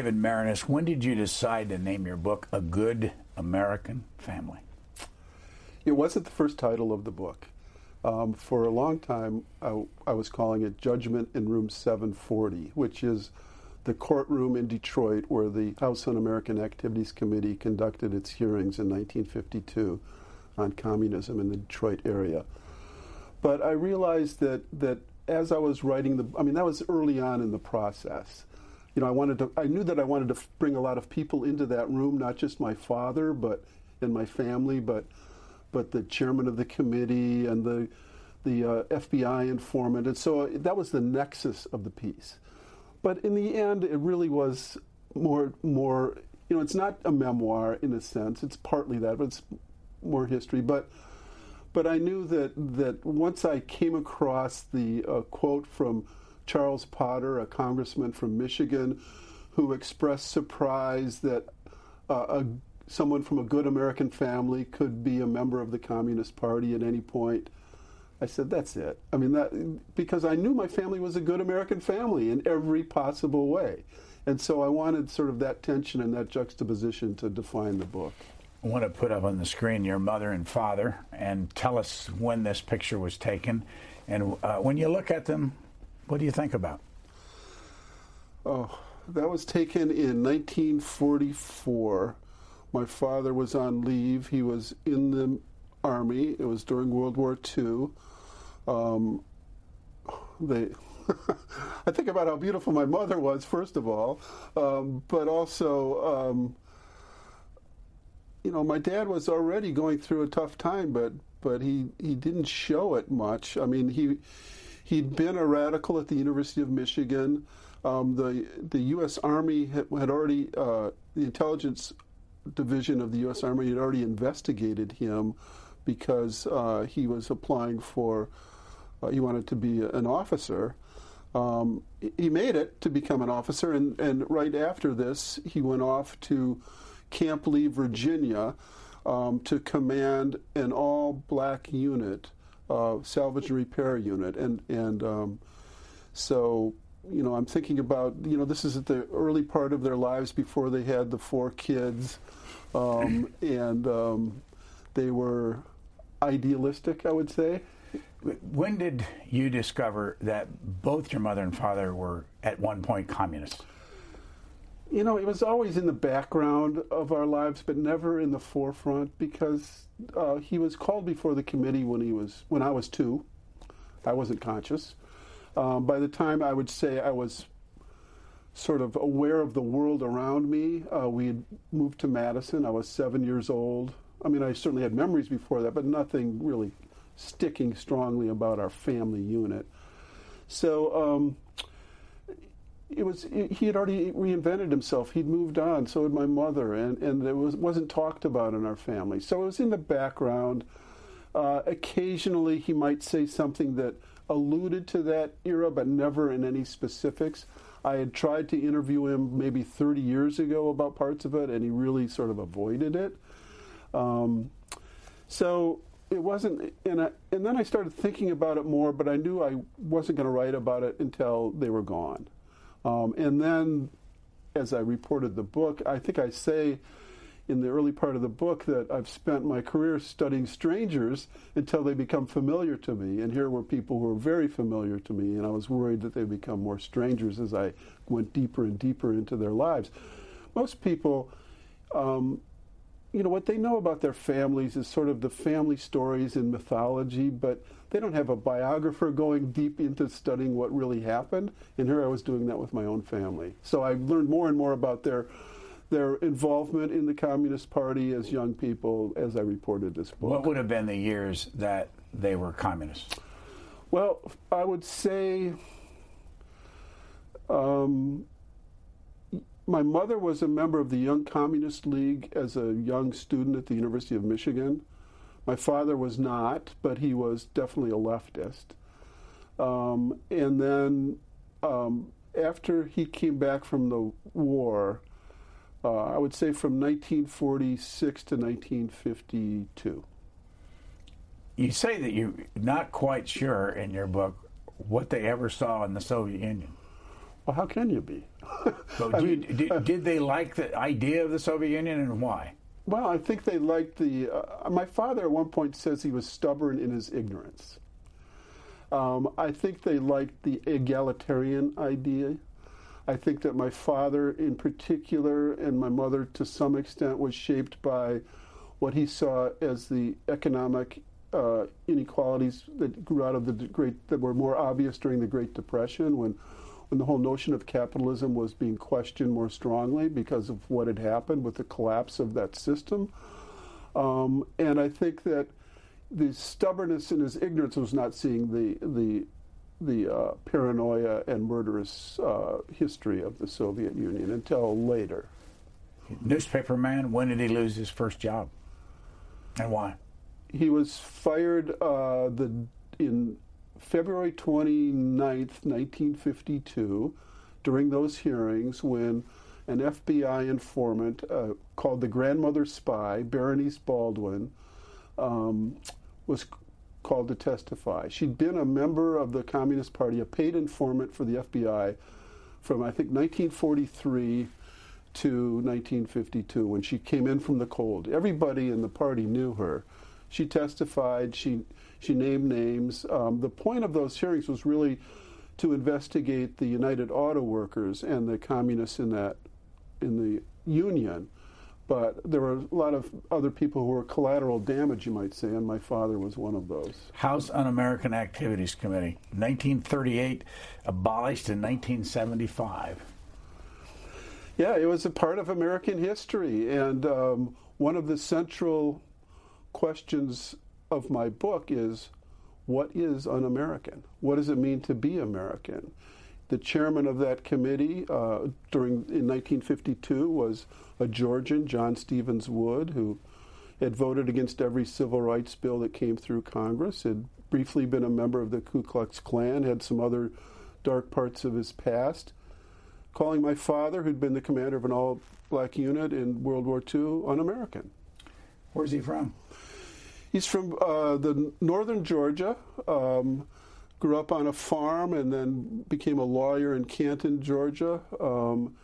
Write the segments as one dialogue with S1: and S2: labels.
S1: David Maraniss, when did you decide to name your book A Good American Family?
S2: It wasn't the first title of the book. Um, for a long time, I, I, was calling it Judgment in Room 740, which is the courtroom in Detroit where the House Un American Activities Committee conducted its hearings in 1952 on communism in the Detroit area. But I realized that, that as I was writing the, I mean, that was early on in the process. You know, I wanted to, I knew that I wanted to bring a lot of people into that room, not just my father, but and my family, but but the chairman of the committee and the the uh, FBI informant, and so that was the nexus of the piece. But in the end, it really was more more. You know, it's not a memoir in a sense. It's partly that, but it's more history. But but I knew that that once I came across the uh, quote from Charles Potter, a congressman from Michigan, who expressed surprise that uh, a someone from a good American family could be a member of the Communist Party at any point. I said, that's it. I mean, that, because I knew my family was a good American family in every possible way. And so I wanted sort of that tension and that juxtaposition to define the book.
S1: I want to put up on the screen your mother and father and tell us when this picture was taken. And uh, when you look at them, what do you think about?
S2: Oh, that was taken in 1944 my father was on leave. He was in the army. It was during World War II. Um, they, I think about how beautiful my mother was, first of all, um, but also, um, you know, my dad was already going through a tough time, but but he, he didn't show it much. I mean, he he'd been a radical at the University of Michigan. Um, the the U.S. Army had, had already uh, the intelligence division of the U.S. Army had already investigated him because uh, he was applying for, uh, he wanted to be an officer. Um, he made it to become an officer, and, and right after this, he went off to Camp Lee, Virginia, um, to command an all black unit, uh, salvage and repair unit. And, and um, so you know, I'm thinking about, you know, this is at the early part of their lives before they had the four kids. Um, and um, they were idealistic, I would say.
S1: When did you discover that both your mother and father were at one point communists?
S2: You know, it was always in the background of our lives, but never in the forefront because uh, he was called before the committee when he was when I was two. I wasn't conscious. Um, by the time I would say I was sort of aware of the world around me, uh, we had moved to Madison. I was seven years old. I mean, I certainly had memories before that, but nothing really sticking strongly about our family unit. So um, it was he had already reinvented himself. He'd moved on. So had my mother, and and it was wasn't talked about in our family. So it was in the background. Uh, occasionally, he might say something that alluded to that era, but never in any specifics. I had tried to interview him maybe 30 years ago about parts of it, and he really sort of avoided it. Um, so it wasn't, and, I, and then I started thinking about it more, but I knew I wasn't going to write about it until they were gone. Um, and then, as I reported the book, I think I say in the early part of the book that I've spent my career studying strangers until they become familiar to me. And here were people who were very familiar to me, and I was worried that they would become more strangers as I went deeper and deeper into their lives. Most people, um, you know, what they know about their families is sort of the family stories and mythology, but they don't have a biographer going deep into studying what really happened. And here I was doing that with my own family. So I learned more and more about their their involvement in the Communist Party as young people as I reported this book.
S1: What would have been the years that they were communists?
S2: Well, I would say um, my mother was a member of the Young Communist League as a young student at the University of Michigan. My father was not, but he was definitely a leftist. Um, and then um, after he came back from the war, uh, I would say from 1946 to 1952.
S1: You say that you're not quite sure in your book what they ever saw in the Soviet Union.
S2: Well, how can you be?
S1: So do you, did, did they like the idea of the Soviet Union and why?
S2: Well, I think they liked the. Uh, my father at one point says he was stubborn in his ignorance. Um, I think they liked the egalitarian idea. I think that my father, in particular, and my mother to some extent, was shaped by what he saw as the economic uh, inequalities that grew out of the great that were more obvious during the Great Depression when the whole notion of capitalism was being questioned more strongly because of what had happened with the collapse of that system. Um, and I think that the stubbornness in his ignorance was not seeing the the the uh, paranoia and murderous uh, history of the Soviet Union until later.
S1: Newspaperman, when did he lose his first job? And why?
S2: He was fired uh, the in February 29th, 1952, during those hearings when an FBI informant uh, called the grandmother spy, Berenice Baldwin, um, was called to testify. She'd been a member of the Communist Party, a paid informant for the FBI from, I think, 1943 to 1952 when she came in from the cold. Everybody in the party knew her. She testified, she, she named names. Um, the point of those hearings was really to investigate the United Auto Workers and the communists in that in the union but there were a lot of other people who were collateral damage, you might say, and my father was one of those.
S1: House Un-American Activities Committee, 1938, abolished in 1975.
S2: Yeah, it was a part of American history, and um, one of the central questions of my book is, what is un-American? What does it mean to be American? The chairman of that committee uh, during in 1952 was a Georgian, John Stevens Wood, who had voted against every civil rights bill that came through Congress, had briefly been a member of the Ku Klux Klan, had some other dark parts of his past. Calling my father, who'd been the commander of an all black unit in World War II, un American.
S1: Where's he from?
S2: He's from uh, the northern Georgia. Um, grew up on a farm and then became a lawyer in Canton, Georgia, um,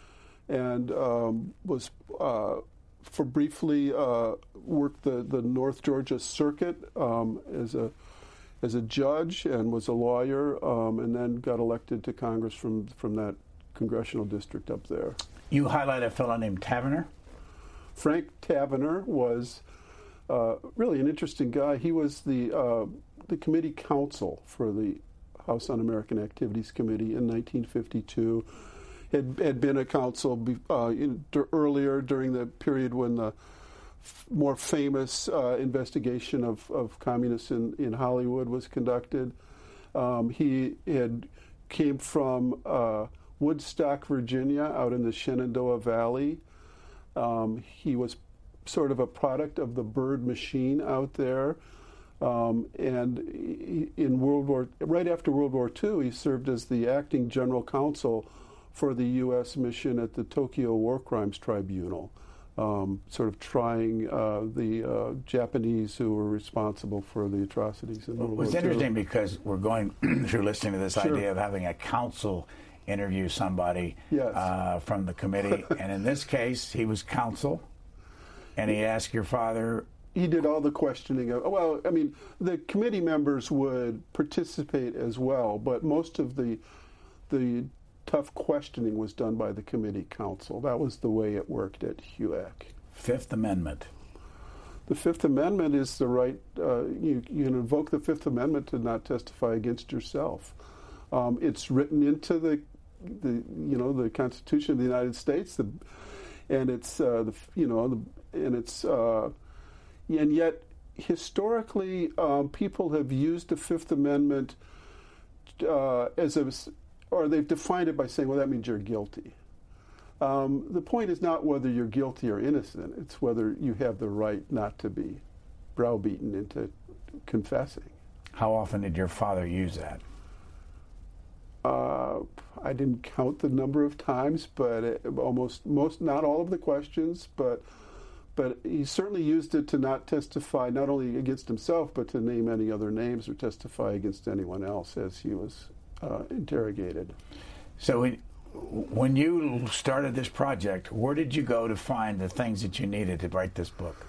S2: and um, was uh, for briefly uh, worked the, the North Georgia Circuit um, as a as a judge and was a lawyer, um, and then got elected to Congress from from that congressional district up there.
S1: You highlight a fellow named Tavenner.
S2: Frank Tavenner was uh, really an interesting guy. He was the uh, the committee counsel for the House Un-American Activities Committee in 1952. Had, had been a counsel uh, in, d- earlier during the period when the more famous uh, investigation of, of communists in, in Hollywood was conducted. Um, he had came from uh, Woodstock, Virginia, out in the Shenandoah Valley. Um, he was sort of a product of the Byrd machine out there. Um, and in World War, right after World War II, he served as the acting general counsel for the U.S. mission at the Tokyo War Crimes Tribunal, um, sort of trying uh, the uh, Japanese who were responsible for the atrocities in World
S1: War II. It's interesting because we're going through listening to this
S2: Sure.
S1: idea of having a counsel interview somebody
S2: Yes.
S1: uh, from the committee, and in this case, he was counsel, and he asked your father
S2: he did all the questioning of well i mean the committee members would participate as well but most of the the tough questioning was done by the committee counsel that was the way it worked at HUAC.
S1: Fifth Amendment.
S2: the fifth amendment is the right uh, you, you can invoke the fifth amendment to not testify against yourself um, it's written into the the you know the constitution of the united states the and it's uh, the you know the, and it's uh, and yet historically um, people have used the Fifth Amendment uh, as a or they've defined it by saying, well, that means you're guilty. Um, the point is not whether you're guilty or innocent; it's whether you have the right not to be browbeaten into confessing.
S1: How often did your father use that?
S2: Uh, I didn't count the number of times, but it, almost most, not all of the questions, but but he certainly used it to not testify not only against himself, but to name any other names or testify against anyone else as he was uh, interrogated.
S1: So we, when you started this project, where did you go to find the things that you needed to write this book?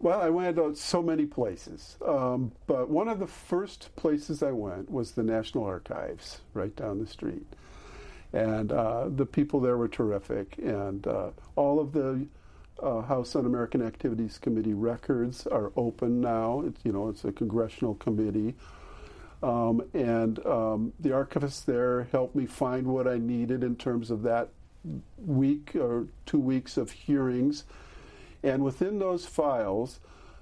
S2: Well, I went out so many places, um, but one of the first places I went was the National Archives, right down the street, and uh, the people there were terrific, and uh, all of the uh, House Un-American Activities Committee records are open now. It's you know it's a congressional committee, um, and um, the archivist there helped me find what I needed in terms of that week or two weeks of hearings and within those files,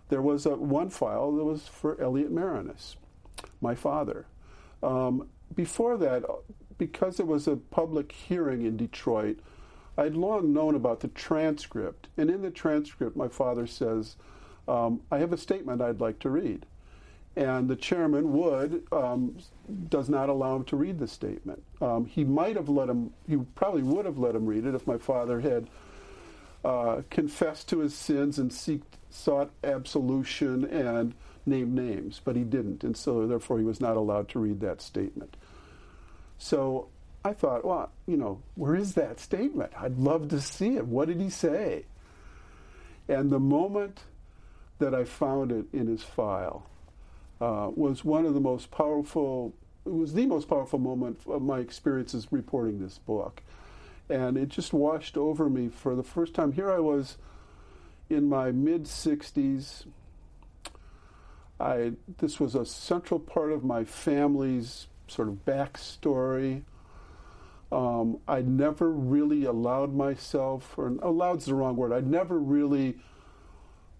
S2: there was a, one file that was for Elliott Maraniss, my father. Um, before that, because it was a public hearing in Detroit, I'd long known about the transcript. And in the transcript, my father says, um, I have a statement I'd like to read. And the chairman would, um, does not allow him to read the statement. Um, he might have let him, he probably would have let him read it if my father had uh, confessed to his sins and seek, sought absolution and named names, but he didn't, and so therefore he was not allowed to read that statement. So I thought, well, you know, where is that statement? I'd love to see it. What did he say? And the moment that I found it in his file uh, was one of the most powerful, it was the most powerful moment of my experiences reporting this book and it just washed over me for the first time. Here I was in my mid 60s. I this was a central part of my family's sort of backstory. Um, I never really allowed myself, or allowed's the wrong word. I never really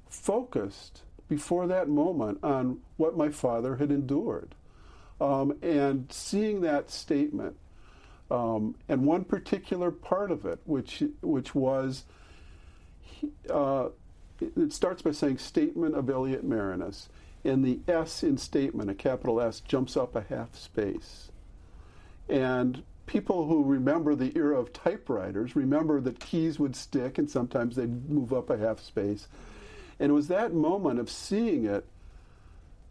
S2: focused before that moment on what my father had endured, um, and seeing that statement um, and one particular part of it, which which was, uh, it starts by saying statement of Elliott Maraniss, and the S in statement, a capital S, jumps up a half space, and people who remember the era of typewriters remember that keys would stick and sometimes they'd move up a half space, and it was that moment of seeing it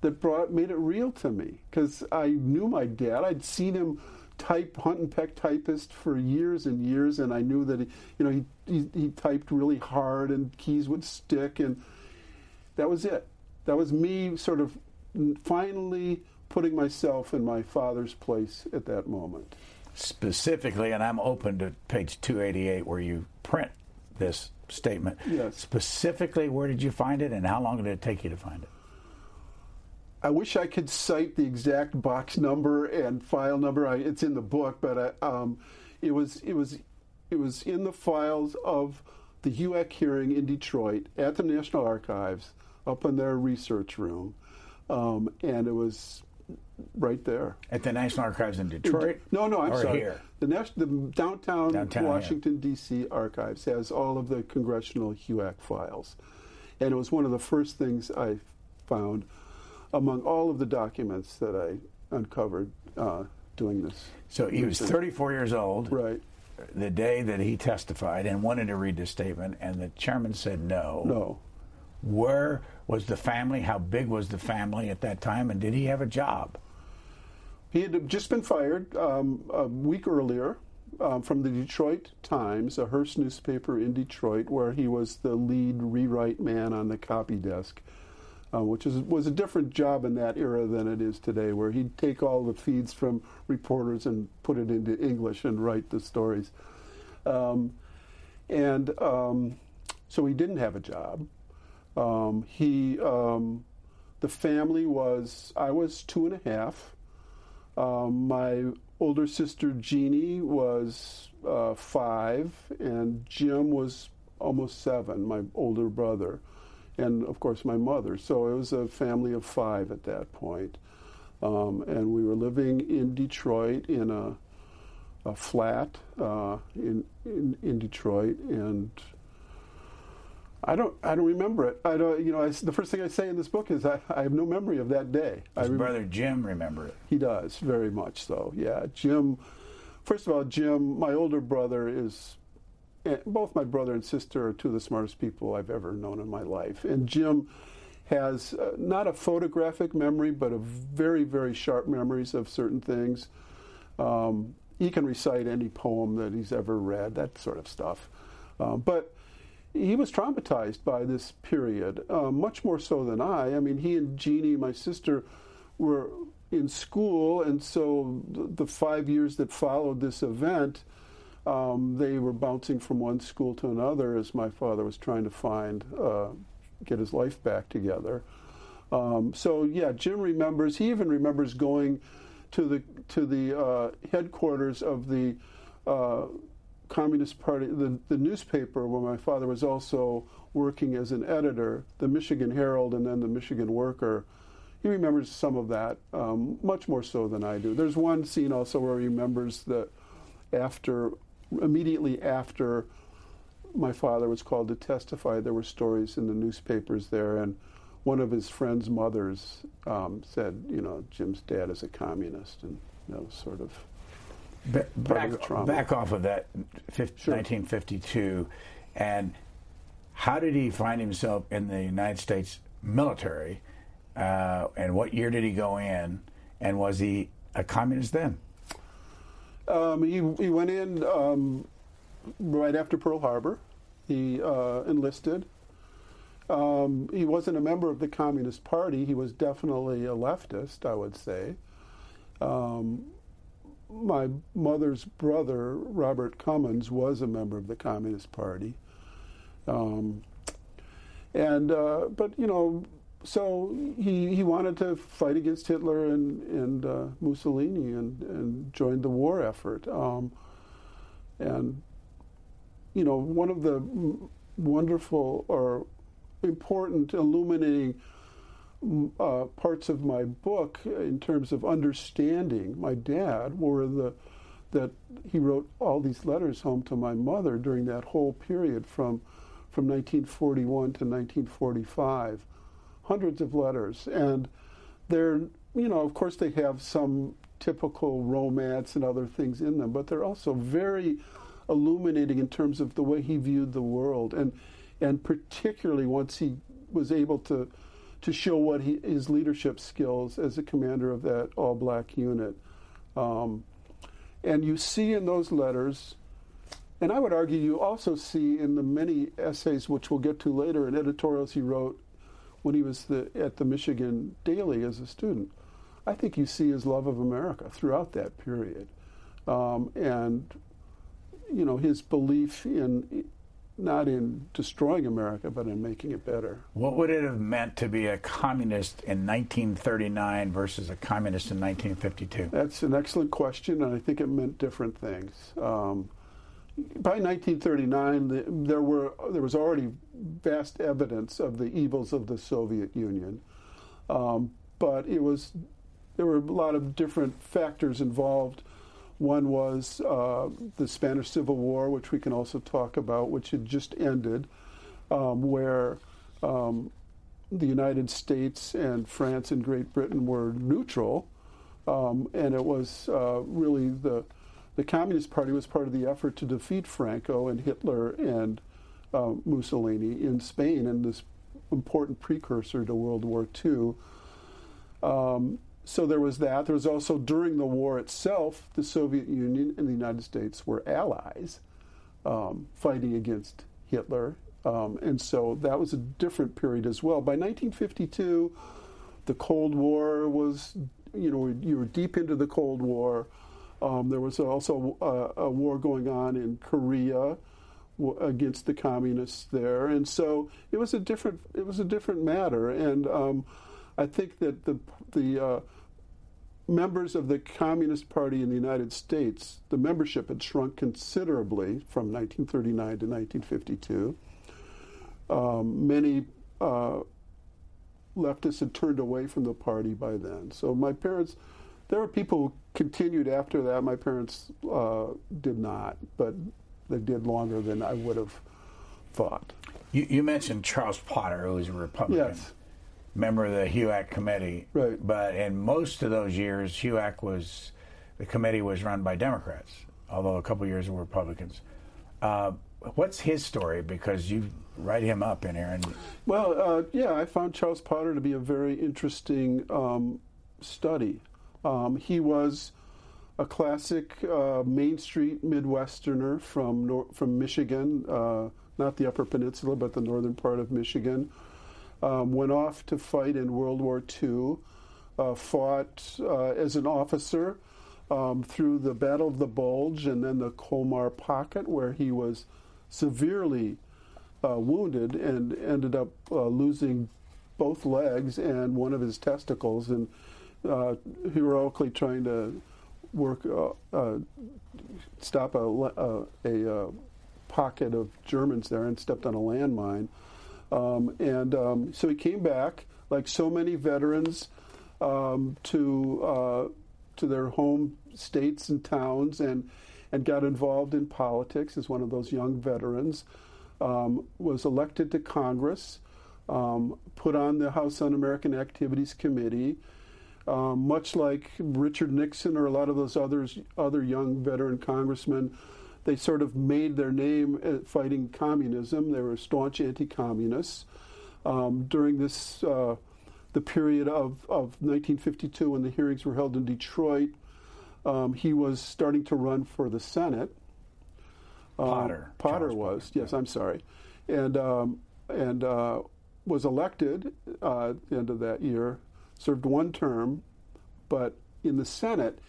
S2: that brought made it real to me because I knew my dad. I'd seen him type hunt and peck typist for years and years, and I knew that he, you know he, he, he typed really hard and keys would stick, and that was it. That was me sort of finally putting myself in my father's place at that moment.
S1: Specifically, and I'm open to page 288 where you print this statement.
S2: Yes.
S1: Specifically, where did you find it, and how long did it take you to find it?
S2: I wish I could cite the exact box number and file number. I, it's in the book, but I, um, it was it was it was in the files of the HUAC hearing in Detroit at the National Archives, up in their research room, um, and it was right there
S1: at the National Archives in Detroit.
S2: No, no, I'm
S1: or
S2: sorry.
S1: Here?
S2: The, the downtown,
S1: downtown
S2: Washington D.C. archives has all of the congressional HUAC files, and it was one of the first things I found among all of the documents that I uncovered uh, doing this.
S1: So he was 34 years old.
S2: Right.
S1: The day that he testified and wanted to read the statement, and the chairman said no.
S2: No.
S1: Where was the family? How big was the family at that time? And did he have a job?
S2: He had just been fired um, a week earlier um, from the Detroit Times, a Hearst newspaper in Detroit, where he was the lead rewrite man on the copy desk uh, which is, was a different job in that era than it is today, where he'd take all the feeds from reporters and put it into English and write the stories. Um, and um, so he didn't have a job. Um, he, um, the family was, I was two and a half. Um, my older sister Jeannie was uh, five, and Jim was almost seven, my older brother and of course my mother. So it was a family of five at that point. Um, and we were living in Detroit in a, a flat uh, in, in, in Detroit, and I don't I don't remember it. I don't you know I, the first thing I say in this book is I, I have no memory of that day.
S1: His
S2: rem-
S1: brother Jim remember it.
S2: He does very much so. Yeah, Jim. First of all, Jim, my older brother, is and both my brother and sister are two of the smartest people I've ever known in my life. And Jim has uh, not a photographic memory, but a very, very sharp memories of certain things. Um, he can recite any poem that he's ever read, that sort of stuff. Uh, but he was traumatized by this period, uh, much more so than I. I mean, he and Jeannie, my sister, were in school, and so the, five years that followed this event, um, they were bouncing from one school to another as my father was trying to find, uh, get his life back together. Um, so yeah, Jim remembers. He even remembers going to the to the uh, headquarters of the uh, Communist Party, the, the newspaper where my father was also working as an editor, the Michigan Herald and then the Michigan Worker. He remembers some of that, um, much more so than I do. There's one scene also where he remembers that after, immediately after my father was called to testify, there were stories in the newspapers there, and one of his friend's mothers um, said, you know, Jim's dad is a communist, and you know, sort of
S1: Ba- back, back off of that, 50,
S2: Sure.
S1: 1952, and how did he find himself in the United States military? Uh, and what year did he go in? And was he a communist then?
S2: Um, he, he went in um, right after Pearl Harbor. He uh, enlisted. Um, he wasn't a member of the Communist Party. He was definitely a leftist, I would say. Um, my mother's brother, Robert Cummins, was a member of the Communist Party. Um, and uh, but you know, so he he wanted to fight against Hitler and and uh, Mussolini and and joined the war effort. Um, and you know, one of the wonderful or important illuminating uh, parts of my book in terms of understanding my dad were the that he wrote all these letters home to my mother during that whole period from from 1941 to 1945 hundreds of letters. And they're you know of course they have some typical romance and other things in them but they're also very illuminating in terms of the way he viewed the world. And and particularly once he was able to to show what he, his leadership skills as a commander of that all black unit um, and you see in those letters and I would argue you also see in the many essays, which we'll get to later, and editorials he wrote when he was the, at the Michigan Daily as a student. I think you see his love of America throughout that period, um, and you know his belief in not in destroying America, but in making it better.
S1: What would it have meant to be a communist in 1939 versus a communist in 1952?
S2: That's an excellent question, and I think it meant different things. Um, by 1939, the, there were there was already vast evidence of the evils of the Soviet Union, um, but it was there were a lot of different factors involved. One was uh, the Spanish Civil War, which we can also talk about, which had just ended, um, where um, the United States and France and Great Britain were neutral, um, and it was uh, really the the Communist Party was part of the effort to defeat Franco and Hitler and uh, Mussolini in Spain, and this important precursor to World War II. Um, so there was that. There was also during the war itself, the Soviet Union and the United States were allies um, fighting against Hitler. Um, and so that was a different period as well. By 1952, the Cold War was, you know, you were deep into the Cold War. Um, there was also a, a, war going on in Korea against the communists there, and so it was a different it was a different matter. And um, I think that the the uh, members of the Communist Party in the United States, the membership had shrunk considerably from 1939 to 1952. Um, many uh, leftists had turned away from the party by then. So my parents, there were people who continued after that. My parents uh, did not, but they did longer than I would have thought.
S1: You, you mentioned Charles Potter, who was a Republican.
S2: Yes.
S1: Member of the HUAC committee.
S2: Right.
S1: But in most of those years, HUAC was, the committee was run by Democrats, although a couple years were Republicans. Uh, what's his story? Because you write him up in here. And
S2: Well, uh, yeah, I found Charles Potter to be a very interesting um, study. Um, he was a classic uh, Main Street Midwesterner from nor- from Michigan, uh, not the Upper Peninsula, but the northern part of Michigan. Um, went off to fight in World War II. Uh, fought uh, as an officer um, through the Battle of the Bulge and then the Colmar Pocket, where he was severely uh, wounded and ended up uh, losing both legs and one of his testicles, and uh, heroically trying to work uh, stop a, a, a, pocket of Germans there and stepped on a landmine. Um, and um, so he came back, like so many veterans, um, to uh, to their home states and towns, and and got involved in politics as one of those young veterans. Um, was elected to Congress, um, put on the House Un-American Activities Committee. Um, much like Richard Nixon or a lot of those others, other young veteran congressmen, they sort of made their name fighting communism. They were staunch anti-communists. Um, during this, uh, the period of, of 1952 when the hearings were held in Detroit, um, he was starting to run for the Senate.
S1: Um, Potter.
S2: Potter Charles was, Potter. yes, I'm sorry. And, um, and uh, was elected uh, at the end of that year, served one term, but in the Senate,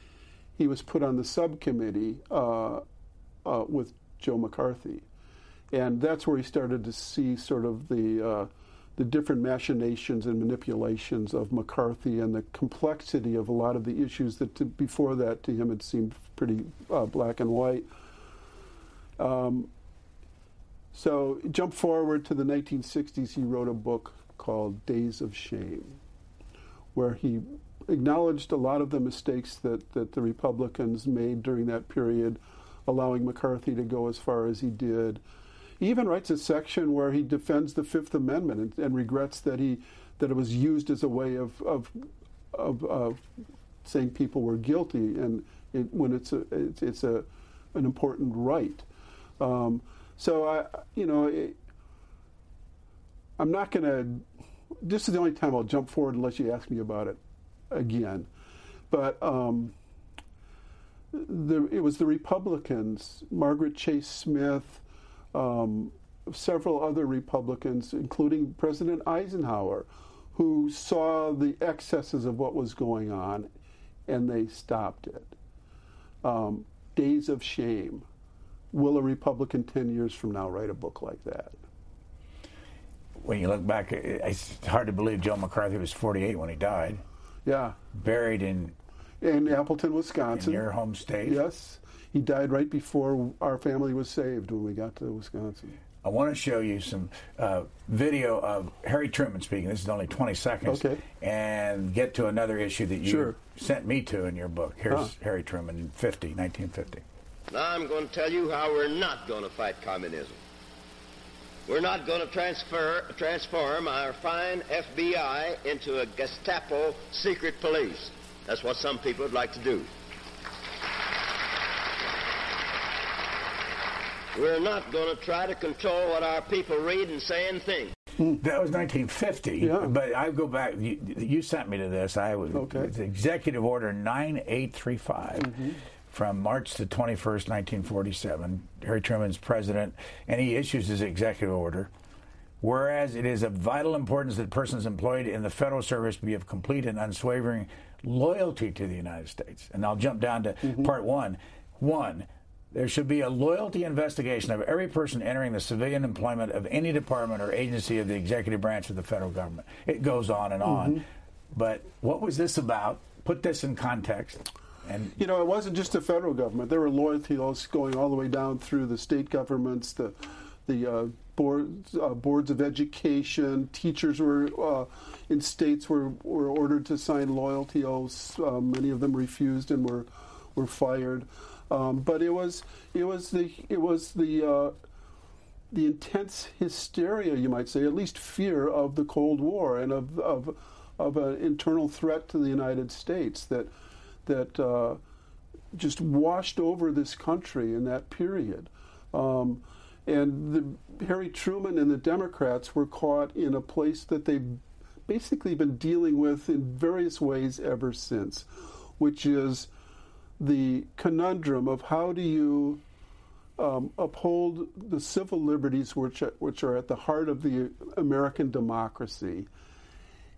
S2: he was put on the subcommittee uh, uh, with Joe McCarthy. And that's where he started to see sort of the, uh, the different machinations and manipulations of McCarthy and the complexity of a lot of the issues that to, before that to him had seemed pretty uh, black and white. Um, so, jump forward to the 1960s, he wrote a book called Days of Shame, where he acknowledged a lot of the mistakes that, that the Republicans made during that period, allowing McCarthy to go as far as he did. He even writes a section where he defends the Fifth Amendment and, and regrets that he that it was used as a way of of, of, of saying people were guilty, and it, when it's a it's, it's a an important right. Um, so I, you know, it, I'm not going to. This is the only time I'll jump forward unless you ask me about it again. But um, the, it was the Republicans, Margaret Chase Smith, um, several other Republicans, including President Eisenhower, who saw the excesses of what was going on and they stopped it. Um, days of shame will a Republican 10 years from now write a book like that?
S1: When you look back, it's hard to believe Joe McCarthy was 48 when he died.
S2: Yeah.
S1: Buried in
S2: in Appleton, Wisconsin.
S1: In your home state.
S2: Yes. He died right before our family was saved when we got to Wisconsin.
S1: I want to show you some uh, video of Harry Truman speaking. This is only 20 seconds.
S2: Okay.
S1: And get to another issue that you
S2: sure.
S1: sent me to in your book. Here's huh. Harry Truman in 50, 1950.
S3: Now I'm going to tell you how we're not going to fight communism. We're not going to transfer, transform our fine FBI into a Gestapo secret police. That's what some people would like to do. We're not going to try to control what our people read and say and think.
S1: That was 1950.
S2: Yeah.
S1: But I go back. You, you, sent me to this. I was
S2: okay.
S1: Executive Order 9835. Mm-hmm from March the 21st, 1947. Harry Truman's president, and he issues his executive order. Whereas it is of vital importance that persons employed in the federal service be of complete and unswavering loyalty to the United States. And I'll jump down to mm-hmm. part one. One, there should be a loyalty investigation of every person entering the civilian employment of any department or agency of the executive branch of the federal government. It goes on and on. Mm-hmm. But what was this about? Put this in context.
S2: And you know, it wasn't just the federal government. There were loyalty laws going all the way down through the state governments, the the uh, boards uh, boards of education. Teachers were uh, in states were were ordered to sign loyalty oaths. Uh, many of them refused and were were fired. Um, but it was it was the it was the uh, the intense hysteria, you might say, at least fear of the Cold War and of of of an internal threat to the United States that that uh, just washed over this country in that period. Um, and the, Harry Truman and the Democrats were caught in a place that they've basically been dealing with in various ways ever since, which is the conundrum of how do you um, uphold the civil liberties which are, which are at the heart of the American democracy,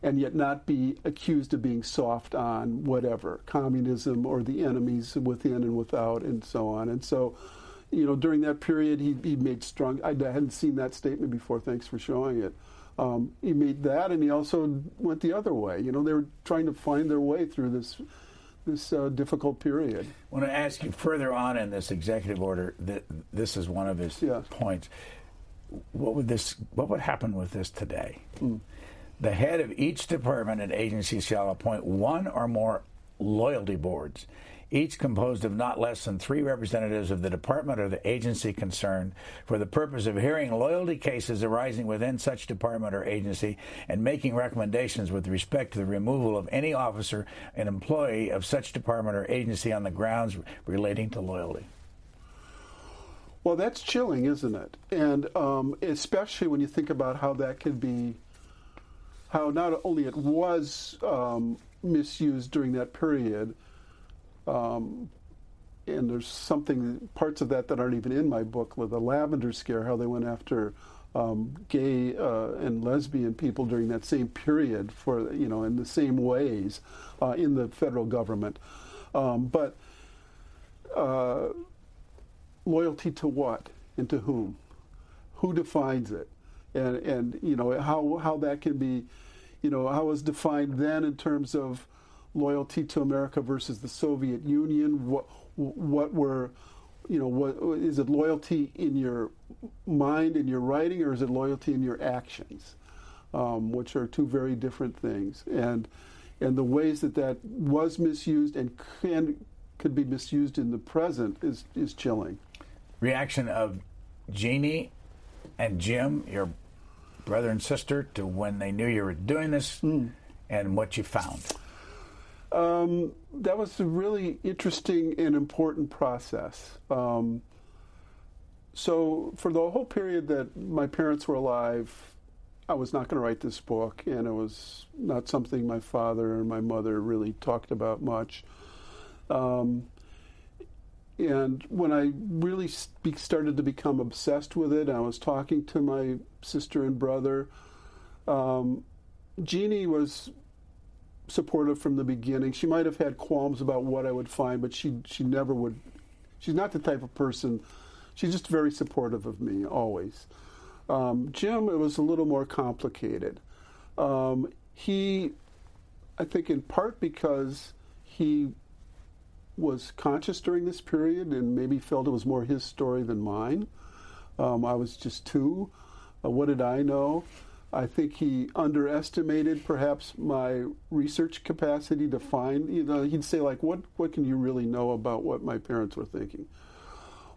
S2: and yet not be accused of being soft on whatever communism or the enemies within and without, and so on. And so, you know, during that period, he, he made strong. I hadn't seen that statement before. Thanks for showing it. Um, he made that, and he also went the other way. You know, they were trying to find their way through this this uh, difficult period.
S1: I want to ask you further on in this executive order that this is one of his
S2: yeah.
S1: points. What would this? What would happen with this today?
S2: Mm.
S1: The head of each department and agency shall appoint one or more loyalty boards each composed of not less than three representatives of the department or the agency concerned, for the purpose of hearing loyalty cases arising within such department or agency and making recommendations with respect to the removal of any officer and employee of such department or agency on the grounds relating to loyalty.
S2: Well, that's chilling, isn't it? And um, especially when you think about how that could be, how not only it was um, misused during that period, um, and there's something parts of that that aren't even in my book the lavender scare, how they went after um, gay uh, and lesbian people during that same period for you know in the same ways uh, in the federal government, um, but uh, loyalty to what and to whom, who defines it, and and you know how how that can be, you know how was defined then in terms of loyalty to America versus the Soviet Union? What what were you know what is it loyalty in your mind in your writing or is it loyalty in your actions, um, which are two very different things and and the ways that that was misused and can could be misused in the present is is chilling.
S1: Reaction of Jeannie and Jim, your brother and sister, to when they knew you were doing this
S2: mm.
S1: and what you found.
S2: Um, that was a really interesting and important process. Um, so, for the whole period that my parents were alive, I was not going to write this book, and it was not something my father and my mother really talked about much. Um, and when I really started to become obsessed with it, I was talking to my sister and brother. Um, Jeannie was supportive from the beginning. She might have had qualms about what I would find, but she she never would. She's not the type of person. She's just very supportive of me always. Um, Jim, it was a little more complicated. Um, he, I think, in part because he was conscious during this period and maybe felt it was more his story than mine. Um, I was just two. Uh, what did I know? I think he underestimated perhaps my research capacity to find. You know, he'd say like, "What what can you really know about what my parents were thinking?"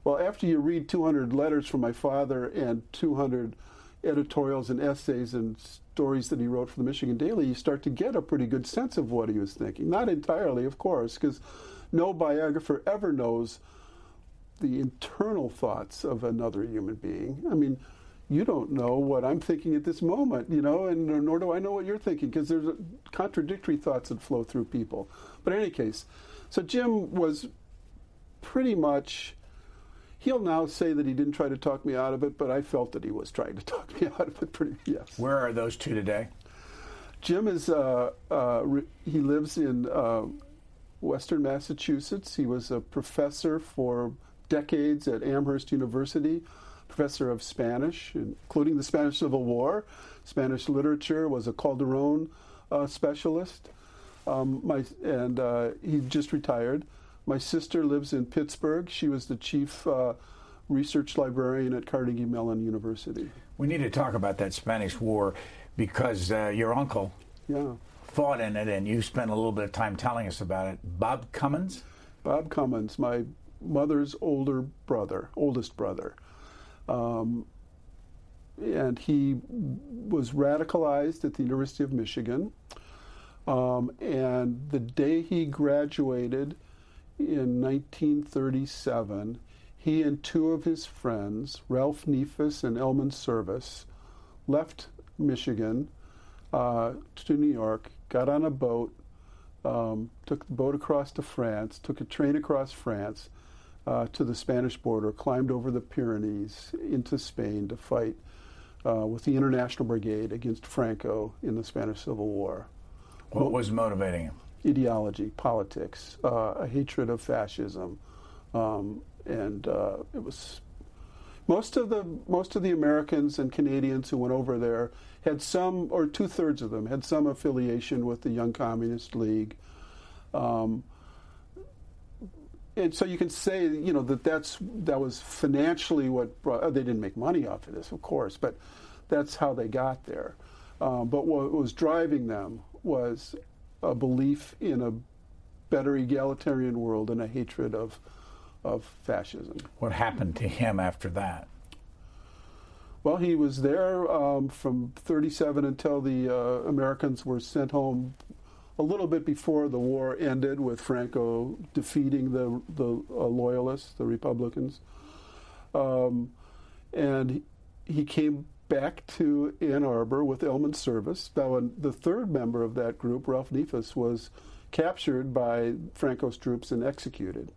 S2: Well, after you read 200 letters from my father and 200 editorials and essays and stories that he wrote for the Michigan Daily, you start to get a pretty good sense of what he was thinking. Not entirely, of course, because no biographer ever knows the internal thoughts of another human being. I mean you don't know what I'm thinking at this moment, you know, and nor do I know what you're thinking because there's contradictory thoughts that flow through people. But in any case, so Jim was pretty much. He'll now say that he didn't try to talk me out of it, but I felt that he was trying to talk me out of it. Pretty yes.
S1: Where are those two today?
S2: Jim is uh, uh, re- he lives in uh, Western Massachusetts. He was a professor for decades at Amherst University professor of Spanish, including the Spanish Civil War, Spanish literature, was a Calderon uh, specialist. Um, my, and uh, he just retired. My sister lives in Pittsburgh. She was the chief uh, research librarian at Carnegie Mellon University.
S1: We need to talk about that Spanish War because uh, your uncle
S2: yeah.
S1: fought in it, and you spent a little bit of time telling us about it. Bob Cummins?
S2: Bob Cummins, my mother's older brother, oldest brother. Um, and he was radicalized at the University of Michigan. Um, and the day he graduated in 1937, he and two of his friends, Ralph Neafus and Elman Service, left Michigan uh, to New York, got on a boat, um, took the boat across to France, took a train across France uh, to the Spanish border, climbed over the Pyrenees into Spain to fight uh, with the International Brigade against Franco in the Spanish Civil War.
S1: What was motivating him?
S2: Ideology, politics, uh, a hatred of fascism, um, and uh, it was most of the most of the Americans and Canadians who went over there had some, or two thirds of them, had some affiliation with the Young Communist League. Um, and so you can say, you know, that that's that was financially what brought. Oh, they didn't make money off of this, of course, but that's how they got there. Um, but what was driving them was a belief in a better egalitarian world and a hatred of of fascism.
S1: What happened to him after that?
S2: Well, he was there um, from 37 until the uh, Americans were sent home a little bit before the war ended, with Franco defeating the, the uh, loyalists, the Republicans. Um, and he came back to Ann Arbor with Elman Service. Now, the third member of that group, Ralph Neafus, was captured by Franco's troops and executed.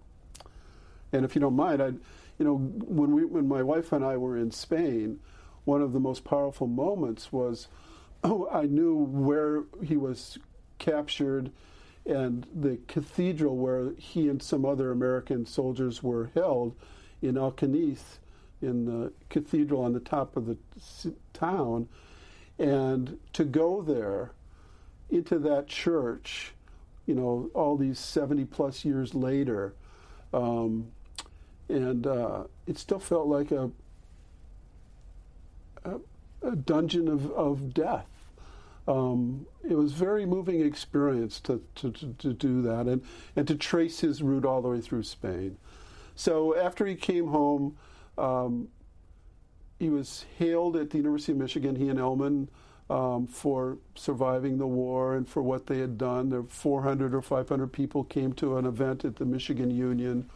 S2: And if you don't mind, I, you know, when we, when my wife and I were in Spain, one of the most powerful moments was oh, I knew where he was captured and the cathedral where he and some other American soldiers were held in Alcañiz, in the cathedral on the top of the town. And to go there into that church, you know, all these 70 plus years later, um, and uh, it still felt like a, a, a dungeon of, of death. Um, it was very moving experience to, to, to, to, do that and, and to trace his route all the way through Spain. So after he came home, um, he was hailed at the University of Michigan, he and Elman, um, for surviving the war and for what they had done. There 400 or 500 people came to an event at the Michigan Union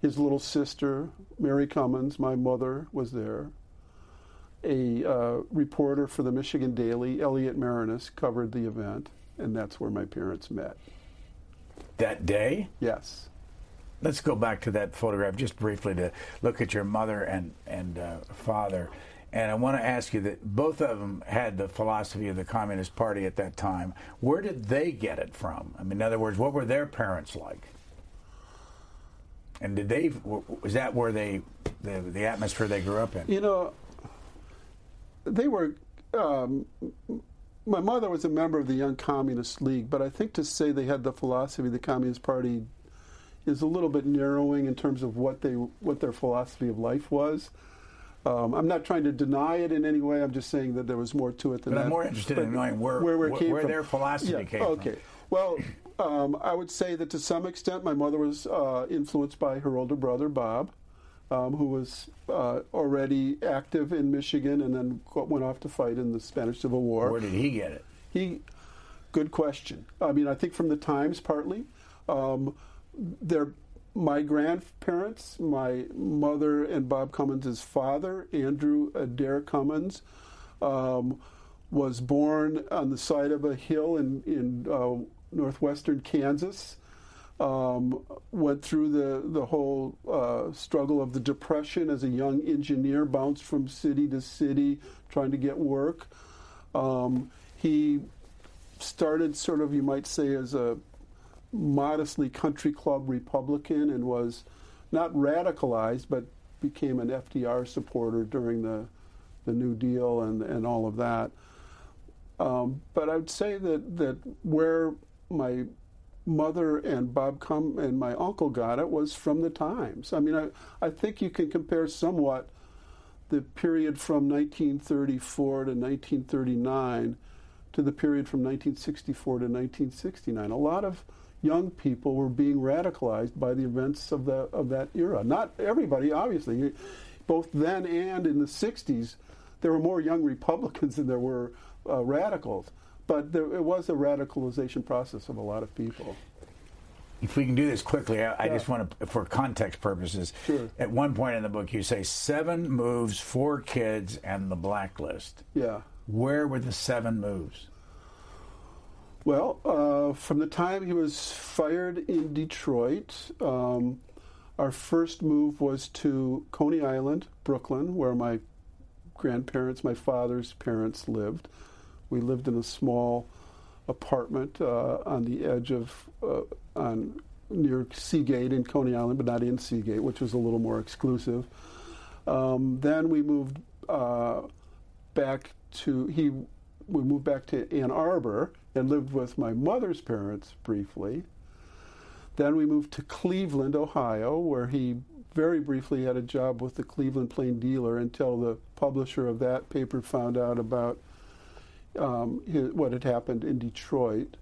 S2: his little sister, Mary Cummins, my mother, was there. A uh, reporter for the Michigan Daily, Elliott Maraniss, covered the event, and that's where my parents met.
S1: That day?
S2: Yes.
S1: Let's go back to that photograph just briefly to look at your mother and, and uh, father. And I want to ask you that both of them had the philosophy of the Communist Party at that time. Where did they get it from? I mean, in other words, what were their parents like? And did they? Was that where they, the the atmosphere they grew up in?
S2: You know, they were. Um, my mother was a member of the Young Communist League, but I think to say they had the philosophy of the Communist Party is a little bit narrowing in terms of what they what their philosophy of life was. Um, I'm not trying to deny it in any way. I'm just saying that there was more to it than
S1: but
S2: that.
S1: I'm more interested but in knowing where where, where, where their philosophy
S2: yeah,
S1: came
S2: okay. from. Okay. Well, um, I would say that to some extent, my mother was uh, influenced by her older brother Bob, um, who was uh, already active in Michigan and then went off to fight in the Spanish Civil War.
S1: Where did he get it?
S2: He, good question. I mean, I think from the Times partly. Um, their, my grandparents, my mother and Bob Cummins' father, Andrew Adair Cummins. Um, was born on the side of a hill in, in uh, northwestern Kansas. Um, went through the the whole uh, struggle of the depression as a young engineer, bounced from city to city trying to get work. Um, he started sort of, you might say, as a modestly country club Republican and was not radicalized, but became an FDR supporter during the the New Deal and and all of that. Um, but I would say that that where my mother and Bob Cum and my uncle got it was from the Times. I mean, I, I think you can compare somewhat the period from 1934 to 1939 to the period from 1964 to 1969. A lot of young people were being radicalized by the events of, the, of that era. Not everybody, obviously. Both then and in the 60s, there were more young Republicans than there were uh, radicals. But there, it was a radicalization process of a lot of people.
S1: If we can do this quickly, I, I just want to, for context purposes.
S2: Sure.
S1: At one point in the book, you say seven moves, four kids, and the blacklist.
S2: Yeah.
S1: Where were the seven moves?
S2: Well, uh, from the time he was fired in Detroit, um, our first move was to Coney Island, Brooklyn, where my grandparents, my father's parents lived. We lived in a small apartment uh, on the edge of, uh, on near Seagate in Coney Island, but not in Seagate, which was a little more exclusive. Um, then we moved uh, back to he. We moved back to Ann Arbor and lived with my mother's parents briefly. Then we moved to Cleveland, Ohio, where he very briefly had a job with the Cleveland Plain Dealer until the publisher of that paper found out about um, his, what had happened in Detroit,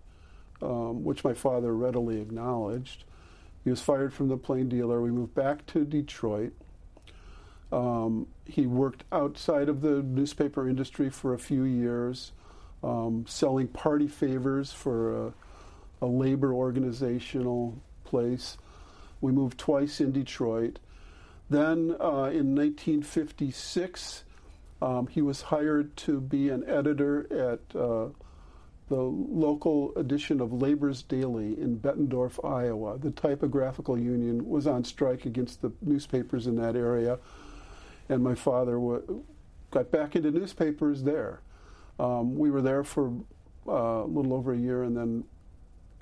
S2: um, which my father readily acknowledged. He was fired from the Plain Dealer. We moved back to Detroit. Um, he worked outside of the newspaper industry for a few years, um, selling party favors for a, a labor organizational place. We moved twice in Detroit. Then uh, in 1956, um, he was hired to be an editor at uh, the local edition of Labor's Daily in Bettendorf, Iowa. The typographical union was on strike against the newspapers in that area, and my father w- got back into newspapers there. Um, we were there for uh, a little over a year, and then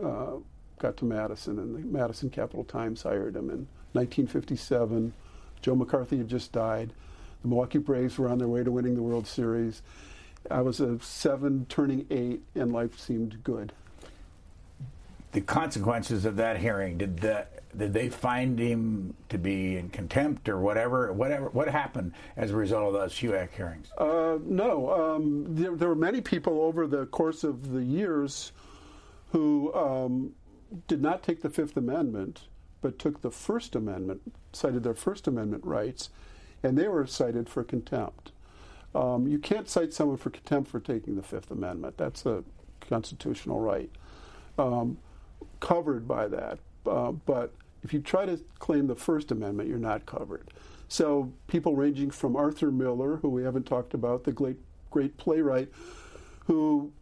S2: uh, got to Madison, and the Madison Capital Times hired him in 1957. Joe McCarthy had just died. The Milwaukee Braves were on their way to winning the World Series. I was a seven, turning eight, and life seemed good.
S1: The consequences of that hearing did that did they find him to be in contempt or whatever? Whatever what happened as a result of those HUAC hearings?
S2: Uh, no, um, there, there, were many people over the course of the years who um, did not take the Fifth Amendment, but took the First Amendment, cited their First Amendment rights, and they were cited for contempt. Um, you can't cite someone for contempt for taking the Fifth Amendment. That's a constitutional right um, covered by that. Uh, but if you try to claim the First Amendment, you're not covered. So people ranging from Arthur Miller, who we haven't talked about, the great great playwright, who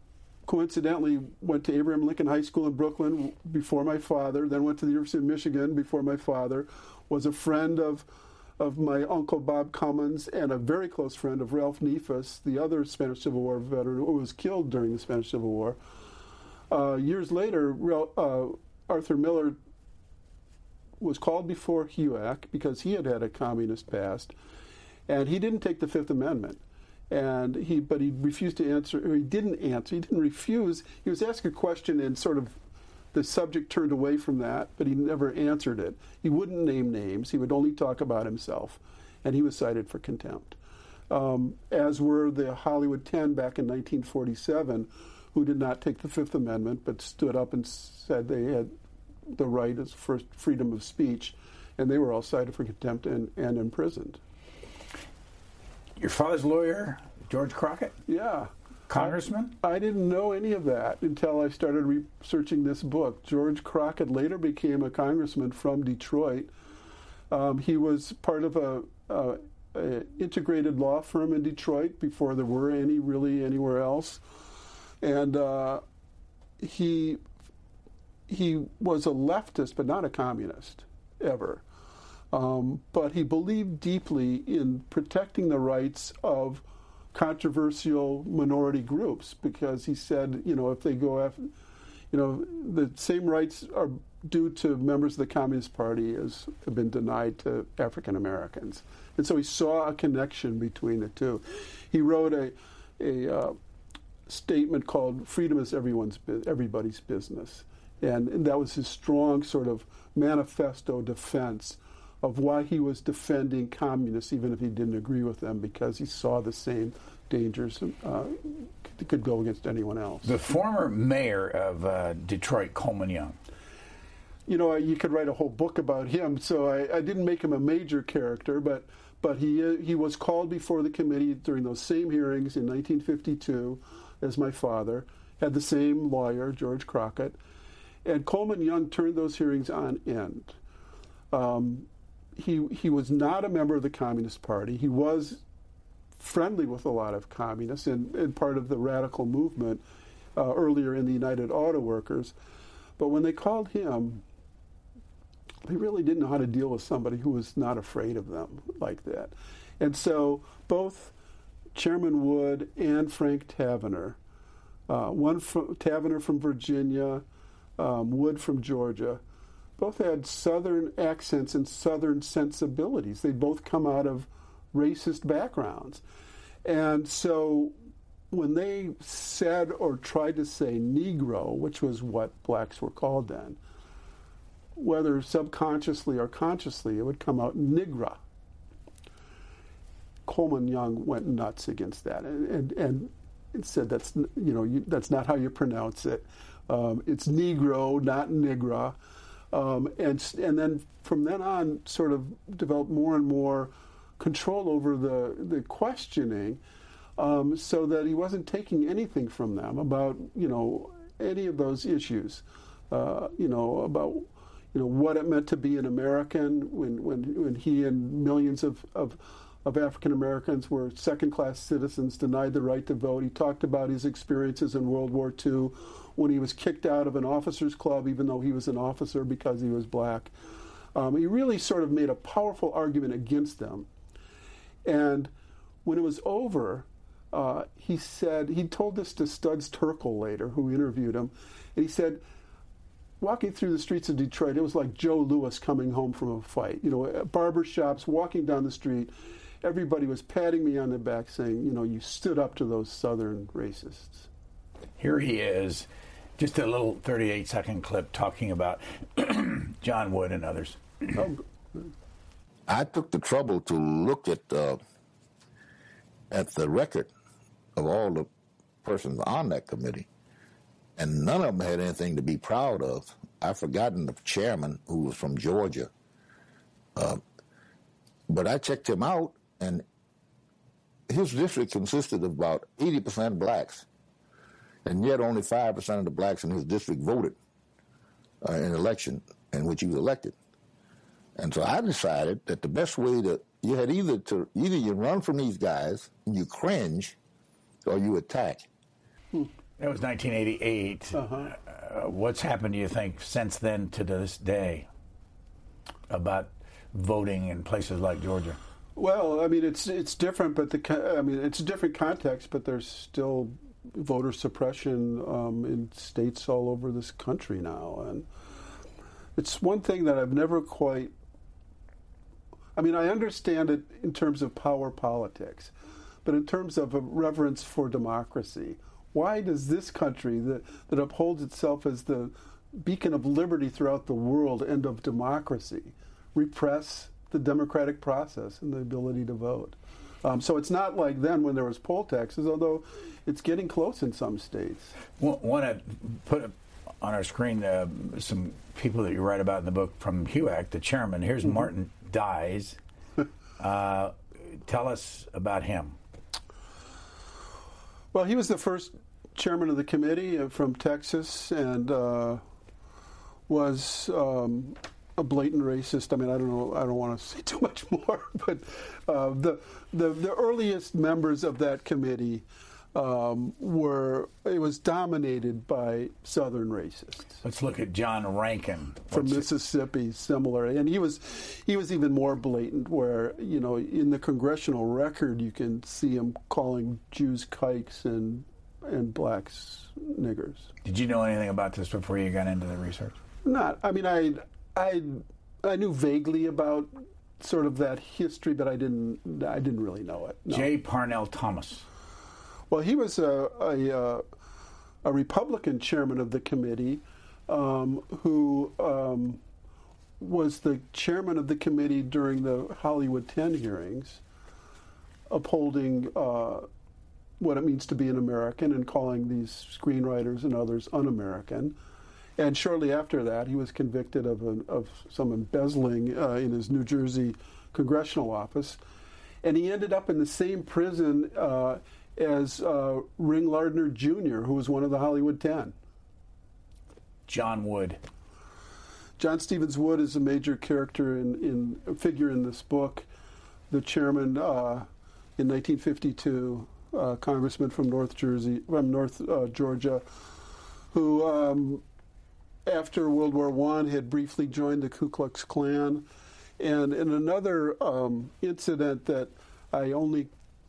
S2: coincidentally went to Abraham Lincoln High School in Brooklyn before my father, then went to the University of Michigan before my father, was a friend of of my uncle Bob Cummins and a very close friend of Ralph Neafus, the other Spanish Civil War veteran who was killed during the Spanish Civil War. Uh, years later, uh, Arthur Miller was called before HUAC because he had had a communist past, and he didn't take the Fifth Amendment. And he, but he refused to answer, or he didn't answer. He didn't refuse. He was asked a question and sort of the subject turned away from that, but he never answered it. He wouldn't name names. He would only talk about himself, and he was cited for contempt. Um, as were the Hollywood Ten back in 1947, who did not take the Fifth Amendment but stood up and said they had the right as first freedom of speech, and they were all cited for contempt and, and imprisoned.
S1: Your father's lawyer, George Crockett?
S2: Yeah.
S1: Congressman?
S2: I, I, didn't know any of that until I started researching this book. George Crockett later became a congressman from Detroit. Um, he was part of a, a, a, integrated law firm in Detroit before there were any really anywhere else, and uh, he he was a leftist but not a communist ever. Um, but he believed deeply in protecting the rights of controversial minority groups because he said, you know, if they go after, you know, the same rights are due to members of the Communist Party as have been denied to African Americans. And so he saw a connection between the two. He wrote a, a uh, statement called "Freedom is everyone's everybody's business," and, and that was his strong sort of manifesto defense of why he was defending communists, even if he didn't agree with them, because he saw the same dangers uh, could go against anyone else.
S1: The former mayor of uh, Detroit, Coleman Young.
S2: You know, you could write a whole book about him. So I, I didn't make him a major character, but but he uh, he was called before the committee during those same hearings in 1952 as my father. Had the same lawyer, George Crockett, and Coleman Young turned those hearings on end. Um, he he was not a member of the Communist Party. He was friendly with a lot of communists and, and part of the radical movement. uh, earlier in the United Auto Workers. But when they called him, they really didn't know how to deal with somebody who was not afraid of them like that. And so both Chairman Wood and Frank Tavenner, uh, one from Tavenner from Virginia, um, Wood from Georgia, both had Southern accents and Southern sensibilities. They both come out of racist backgrounds. And so when they said or tried to say Negro, which was what blacks were called then, whether subconsciously or consciously, it would come out Nigra. Coleman Young went nuts against that and, and, and said that's you know you, that's not how you pronounce it. Um, it's Negro, not Nigra. Um, and and then from then on, sort of developed more and more control over the the questioning, um, so that he wasn't taking anything from them about you know any of those issues, uh, you know about you know what it meant to be an American when when when he and millions of of, of African Americans were second class citizens denied the right to vote. He talked about his experiences in World War II when he was kicked out of an officers club, even though he was an officer because he was black. Um, he really sort of made a powerful argument against them. And when it was over, uh, he said, he told this to Studs Terkel later, who interviewed him, and he said, walking through the streets of Detroit, it was like Joe Louis coming home from a fight. You know, barber shops, walking down the street, everybody was patting me on the back saying, you know, you stood up to those Southern racists.
S1: Here he is just a little 38 second clip talking about John Wood and others.
S4: I took the trouble to look at uh, at the record of all the persons on that committee, and none of them had anything to be proud of. I've forgotten the chairman who was from Georgia, uh, but I checked him out, and his district consisted of about 80% blacks and yet only 5% of the blacks in his district voted uh, in an election in which he was elected. And so I decided that the best way to you had either to either you run from these guys and you cringe, or you attack.
S1: That was 1988. Uh-huh. Uh, what's happened, do you think, since then to this day about voting in places like Georgia?
S2: Well, I mean, it's it's different, but the I mean, it's a different context, but there's still voter suppression um, in states all over this country now. And it's one thing that I've never quite. I mean, I understand it in terms of power politics, but in terms of a reverence for democracy, why does this country that, that upholds itself as the beacon of liberty throughout the world and of democracy repress the democratic process and the ability to vote? Um, so it's not like then when there was poll taxes, although it's getting close in some states.
S1: Want to put on our screen uh, some people that you write about in the book from HUAC, the chairman. Here's mm-hmm. Martin Dies. uh, tell us about him.
S2: Well, he was the first chairman of the committee uh, from Texas and uh, was um, a blatant racist. I mean, I don't know. I don't want to say too much more, but uh, the, the the earliest members of that committee um, were it was dominated by Southern racists.
S1: Let's look at John Rankin
S2: from Mississippi. It? Similar, and he was he was even more blatant. Where you know in the congressional record you can see him calling Jews kikes and and blacks niggers.
S1: Did you know anything about this before you got into the research?
S2: Not. I mean, I I I knew vaguely about sort of that history, but I didn't I didn't really know it.
S1: No. J. Parnell Thomas.
S2: Well, he was a, a, uh, a Republican chairman of the committee um, who um, was the chairman of the committee during the Hollywood 10 hearings, upholding uh, what it means to be an American and calling these screenwriters and others un American. And shortly after that, he was convicted of, a, of some embezzling uh, in his New Jersey congressional office. And he ended up in the same prison uh, as uh, Ring Lardner Jr., who was one of the Hollywood Ten.
S1: John Wood.
S2: John Stevens Wood is a major character in, in figure in this book. The chairman uh, in 1952 uh, congressman from North Jersey, from North uh, Georgia, who, um, after World War One, had briefly joined the Ku Klux Klan, and in another um, incident that I only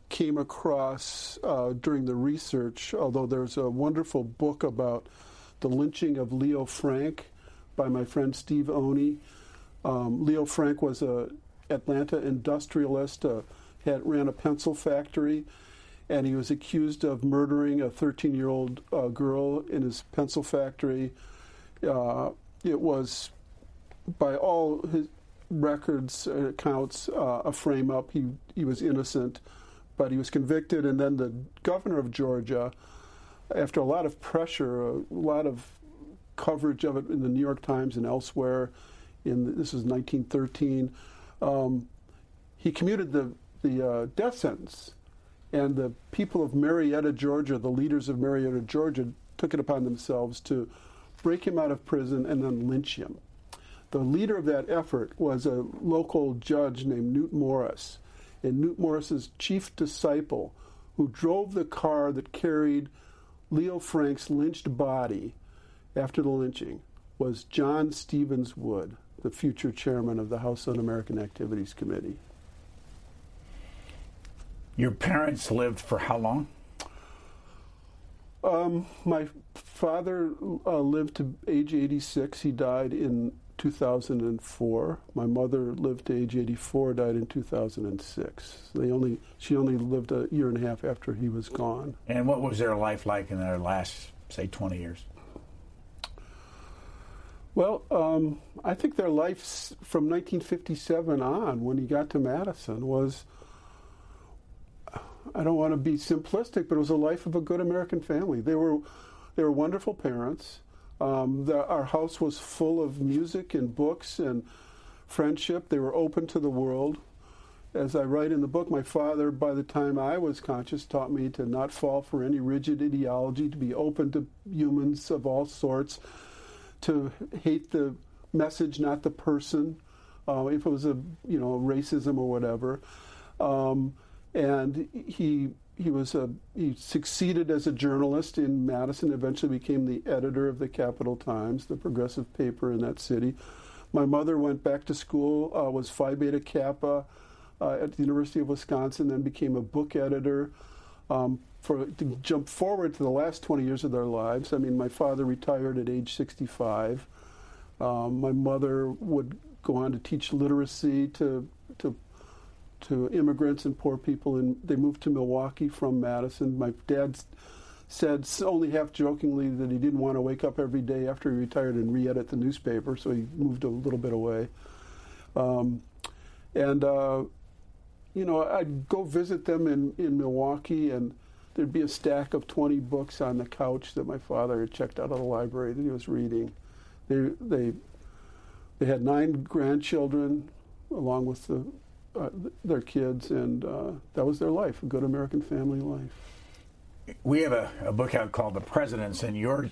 S2: came across uh, during the research, although there's a wonderful book about the lynching of Leo Frank by my friend Steve Oney. Um, Leo Frank was a Atlanta industrialist, uh, had ran a pencil factory, and he was accused of murdering a 13-year-old uh, girl in his pencil factory. Uh, it was, by all his records and accounts, uh, a frame-up. He he was innocent, but he was convicted, and then the governor of Georgia, after a lot of pressure, a lot of coverage of it in the New York Times and elsewhere, in this was 1913, um, he commuted the the uh, death sentence, and the people of Marietta, Georgia, the leaders of Marietta, Georgia, took it upon themselves to break him out of prison and then lynch him. The leader of that effort was a local judge named Newt Morris, and Newt Morris's chief disciple, who drove the car that carried Leo Frank's lynched body after the lynching, was John Stevens Wood, the future chairman of the House Un-American Activities Committee.
S1: Your parents lived for how long?
S2: Um, my father uh, lived to age 86. He died in 2004. My mother lived to age 84, died in 2006. They only she only lived a year and a half after he was gone.
S1: And what was their life like in their last, say, 20 years?
S2: Well, um, I think their life from 1957 on, when he got to Madison, was I don't want to be simplistic, but it was a life of a good American family. They were they were wonderful parents. Um, the, our house was full of music and books and friendship. They were open to the world. As I write in the book, my father, by the time I was conscious, taught me to not fall for any rigid ideology, to be open to humans of all sorts, to hate the message, not the person, uh, if it was a you know racism or whatever. Um, and he he was a he succeeded as a journalist in Madison. Eventually became the editor of the Capital Times, the progressive paper in that city. My mother went back to school, uh, was Phi Beta Kappa uh, at the University of Wisconsin, then became a book editor. Um, for to jump forward to the last 20 years of their lives, I mean, my father retired at age 65. Um, my mother would go on to teach literacy to to to immigrants and poor people, and they moved to Milwaukee from Madison. My dad said only half jokingly that he didn't want to wake up every day after he retired and re-edit the newspaper, so he moved a little bit away. Um, and uh, you know, I'd go visit them in, in Milwaukee, and there'd be a stack of 20 books on the couch that my father had checked out of the library that he was reading. They they they had nine grandchildren, along with the uh, their kids, and uh, that was their life, a good American family life.
S1: We have a, a, book out called The Presidents, and your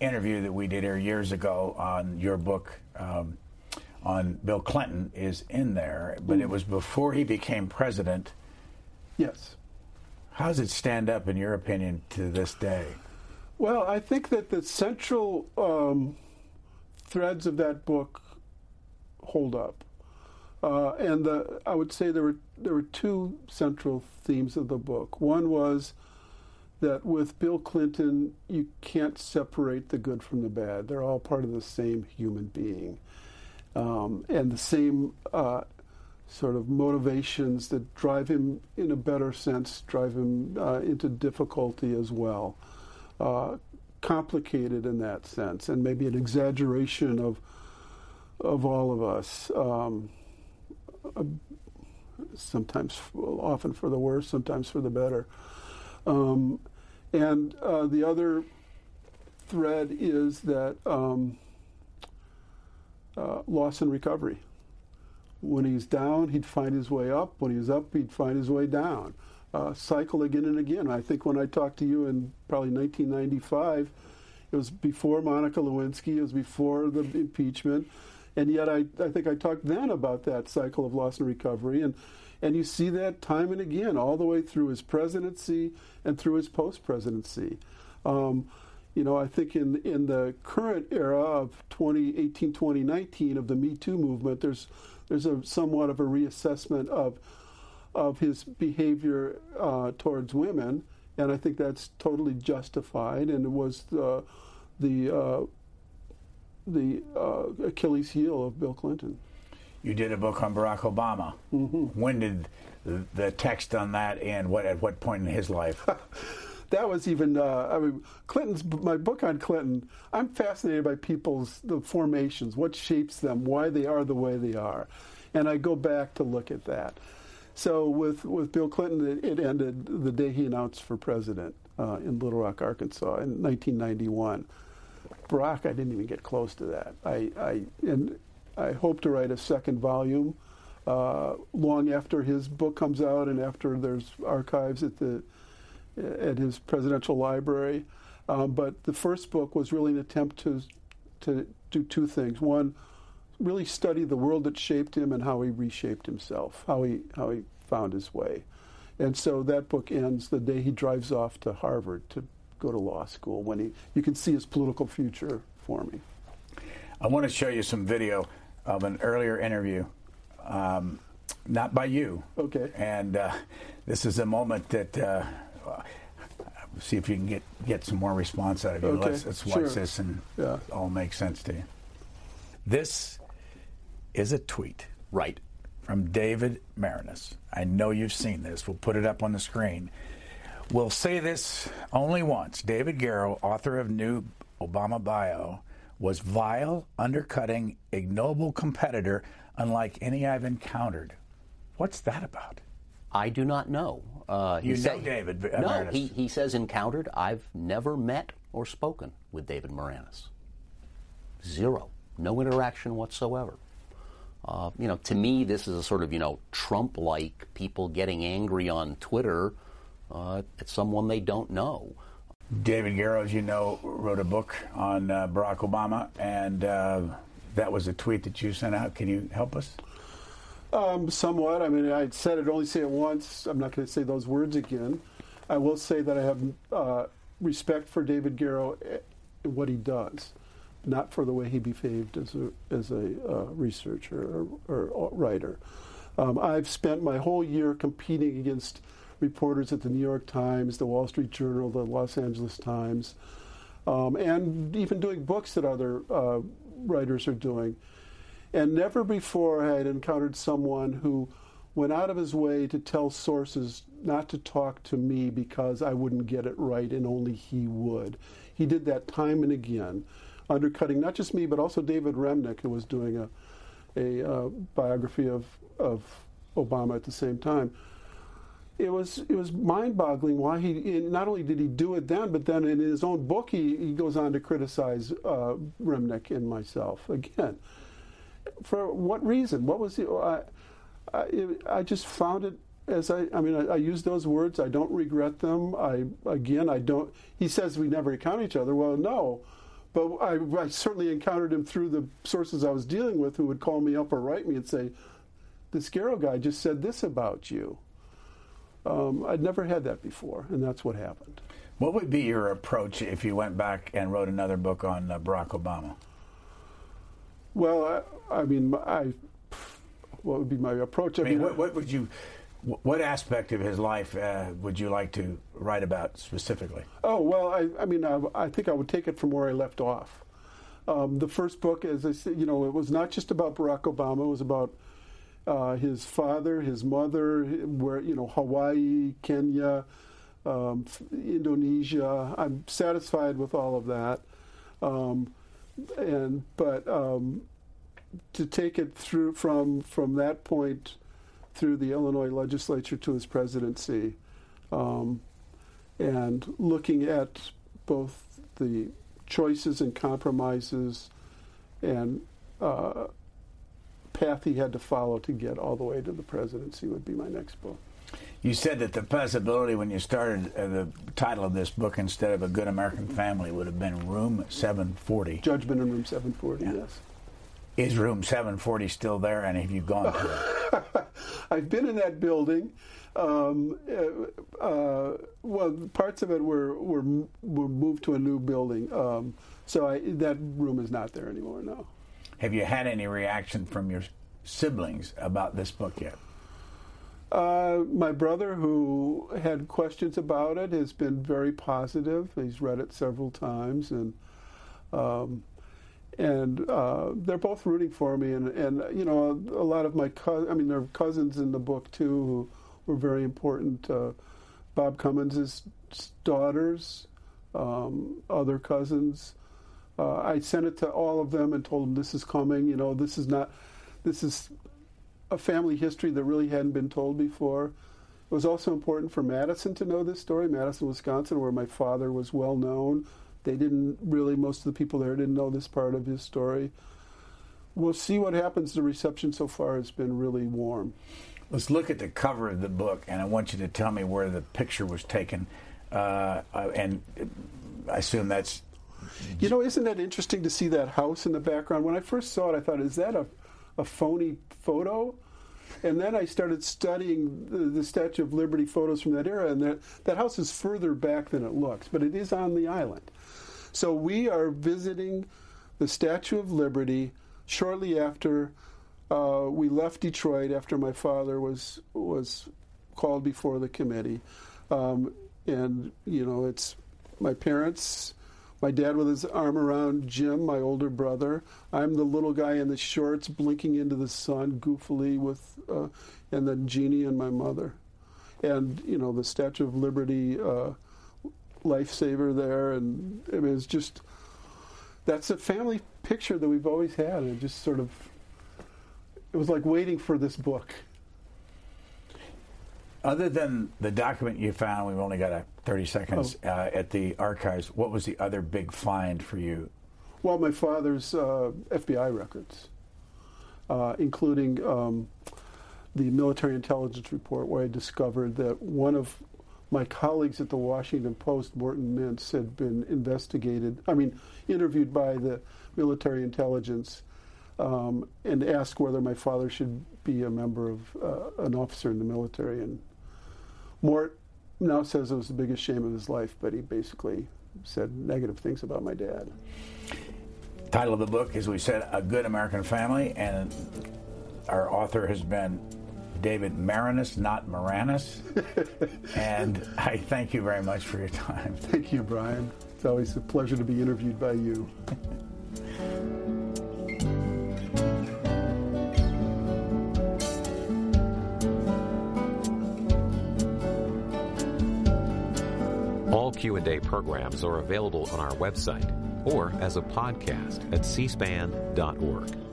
S1: interview that we did here years ago on your book um, on Bill Clinton is in there, but it was before he became president.
S2: Yes.
S1: How does it stand up, in your opinion, to this day?
S2: Well, I think that the central um, threads of that book hold up. Uh, and the, I would say there were there were two central themes of the book. One was that with Bill Clinton, you can't separate the good from the bad. They're all part of the same human being, um, and the same uh, sort of motivations that drive him, in a better sense, drive him uh, into difficulty as well. Uh, complicated in that sense, and maybe an exaggeration of of all of us. Um, sometimes, often for the worse, sometimes for the better. Um, and uh, the other thread is that um, uh, loss and recovery. When he's down, he'd find his way up. When he's up, he'd find his way down. Uh, cycle again and again. I think when I talked to you in probably 1995, it was before Monica Lewinsky, it was before the impeachment and yet I, I think I talked then about that cycle of loss and recovery. And And you see that time and again, all the way through his presidency and through his post presidency. Um, you know, I think in in the current era of 2018, 2019 of the Me Too movement, there's there's a somewhat of a reassessment of of his behavior uh, towards women, and I think that's totally justified. And it was the the uh, the uh, Achilles heel of Bill Clinton.
S1: You did a book on Barack Obama. Mm-hmm. When did the, text on that end? What at what point in his life?
S2: that was even uh, I mean Clinton's my book on Clinton. I'm fascinated by people's the formations, what shapes them, why they are the way they are, and I go back to look at that. So with with Bill Clinton, it, it ended the day he announced for president uh, in Little Rock, Arkansas, in 1991. Barack, I didn't even get close to that. I, I and I hope to write a second volume uh, long after his book comes out and after there's archives at the at his presidential library. Um, but the first book was really an attempt to to do two things. One, really study the world that shaped him and how he reshaped himself, how he how he found his way. And so that book ends the day he drives off to Harvard to go to law school when he you can see his political future forming.
S1: I want to show you some video of an earlier interview, um, not by you.
S2: Okay.
S1: And uh, this is a moment that. Uh, see if you can get get some more response out of you.
S2: Okay,
S1: let's, let's watch
S2: sure.
S1: this and
S2: Yeah.
S1: all make sense to you. This is a tweet
S5: Right.
S1: from David Maraniss. I know you've seen this. We'll put it up on the screen. We'll say this only once. David Garrow, author of New Obama Bio, was vile, undercutting, ignoble competitor unlike any I've encountered. What's that about?
S5: I do not know. Uh,
S1: You know David
S5: No, he, he says encountered. I've never met or spoken with David Maraniss. Zero. No interaction whatsoever. Uh, you know, to me, this is a sort of, you know, Trump like people getting angry on Twitter uh, at someone they don't know.
S1: David Garrow, as you know, wrote a book on uh, Barack Obama, and uh, that was a tweet that you sent out. Can you help us?
S2: Um, somewhat. I mean, I said it only say it once. I'm not going to say those words again. I will say that I have uh, respect for David Garrow and what he does, not for the way he behaved as a as a uh, researcher or, or writer. Um, I've spent my whole year competing against reporters at the New York Times, the Wall Street Journal, the Los Angeles Times, um, and even doing books that other uh, writers are doing. And never before had I encountered someone who went out of his way to tell sources not to talk to me because I wouldn't get it right and only he would. He did that time and again, undercutting not just me but also David Remnick, who was doing a, a uh, biography of, of Obama at the same time. It was it was mind-boggling why he not only did he do it then, but then in his own book he, he goes on to criticize uh, Remnick and myself again for what reason? What was the? I, I, I just found it as I. I mean, I, I use those words. I don't regret them. I again, I don't. He says we never encounter each other. Well, no, but I, I certainly encountered him through the sources I was dealing with, who would call me up or write me and say, "This Garrow guy just said this about you." Um, I'd never had that before, and that's what happened.
S1: What would be your approach if you went back and wrote another book on uh, Barack Obama?
S2: Well, I, I mean, I. What would be my approach?
S1: I mean, what, what would you, what aspect of his life uh, would you like to write about specifically?
S2: Oh well, I, I mean, I, I think I would take it from where I left off. Um, the first book, as I said, you know, it was not just about Barack Obama. It was about uh, his father, his mother, where you know, Hawaii, Kenya, um, Indonesia. I'm satisfied with all of that, um, and but um, to take it through from from that point through the Illinois legislature to his presidency. Um, and looking at both the choices and compromises and uh, path he had to follow to get all the way to the presidency would be my next book.
S1: You said that the possibility when you started uh, the title of this book instead of A Good American Family would have been Room 740.
S2: Judgment in Room 740, yes.
S1: Is room 740 still there, and have you gone to it?
S2: I've been in that building. Um, uh, uh, well, parts of it were, were were moved to a new building, um, so I, that room is not there anymore. No.
S1: Have you had any reaction from your siblings about this book yet?
S2: Uh, my brother, who had questions about it, has been very positive. He's read it several times, and um, and uh, they're both rooting for me. And, and you know, a, lot of my cousins, I mean, there are cousins in the book too who were very important. Uh, Bob Cummins' daughters, um, other cousins. Uh, I sent it to all of them and told them this is coming. You know, this is not, this is a family history that really hadn't been told before. It was also important for Madison to know this story, Madison, Wisconsin, where my father was well known. They didn't really, most of the people there didn't know this part of his story. We'll see what happens. The reception so far has been really warm.
S1: Let's look at the cover of the book, and I want you to tell me where the picture was taken. Uh, and I assume that's.
S2: You know, isn't that interesting to see that house in the background? When I first saw it, I thought, is that a, a phony photo? And then I started studying the, the, Statue of Liberty photos from that era, and that, that house is further back than it looks, but it is on the island. So we are visiting the Statue of Liberty shortly after uh, we left Detroit after my father was was called before the committee, um, and you know it's my parents. My dad with his arm around Jim, my older brother. I'm the little guy in the shorts blinking into the sun goofily with, uh, and then Jeannie and my mother. And, you know, the Statue of Liberty uh, lifesaver there, and it was just that's a family picture that we've always had, and just sort of it was like waiting for this book.
S1: Other than the document you found, we've only got a 30 seconds oh. uh, at the archives. What was the other big find for you?
S2: Well, my father's uh, FBI records, uh, including um, the military intelligence report, where I discovered that one of my colleagues at the Washington Post, Morton Mintz, had been investigated, I mean, interviewed by the military intelligence um, and asked whether my father should be a member of uh, an officer in the military. And Mort now says it was the biggest shame of his life, but he basically said negative things about my dad.
S1: Title of the book, as we said, A Good American Family, and our author has been David Marinus, not Maraniss. and I thank you very much for your time.
S2: Thank you, Brian. It's always a pleasure to be interviewed by you.
S6: Q&A programs are available on our website or as a podcast at cspan.org.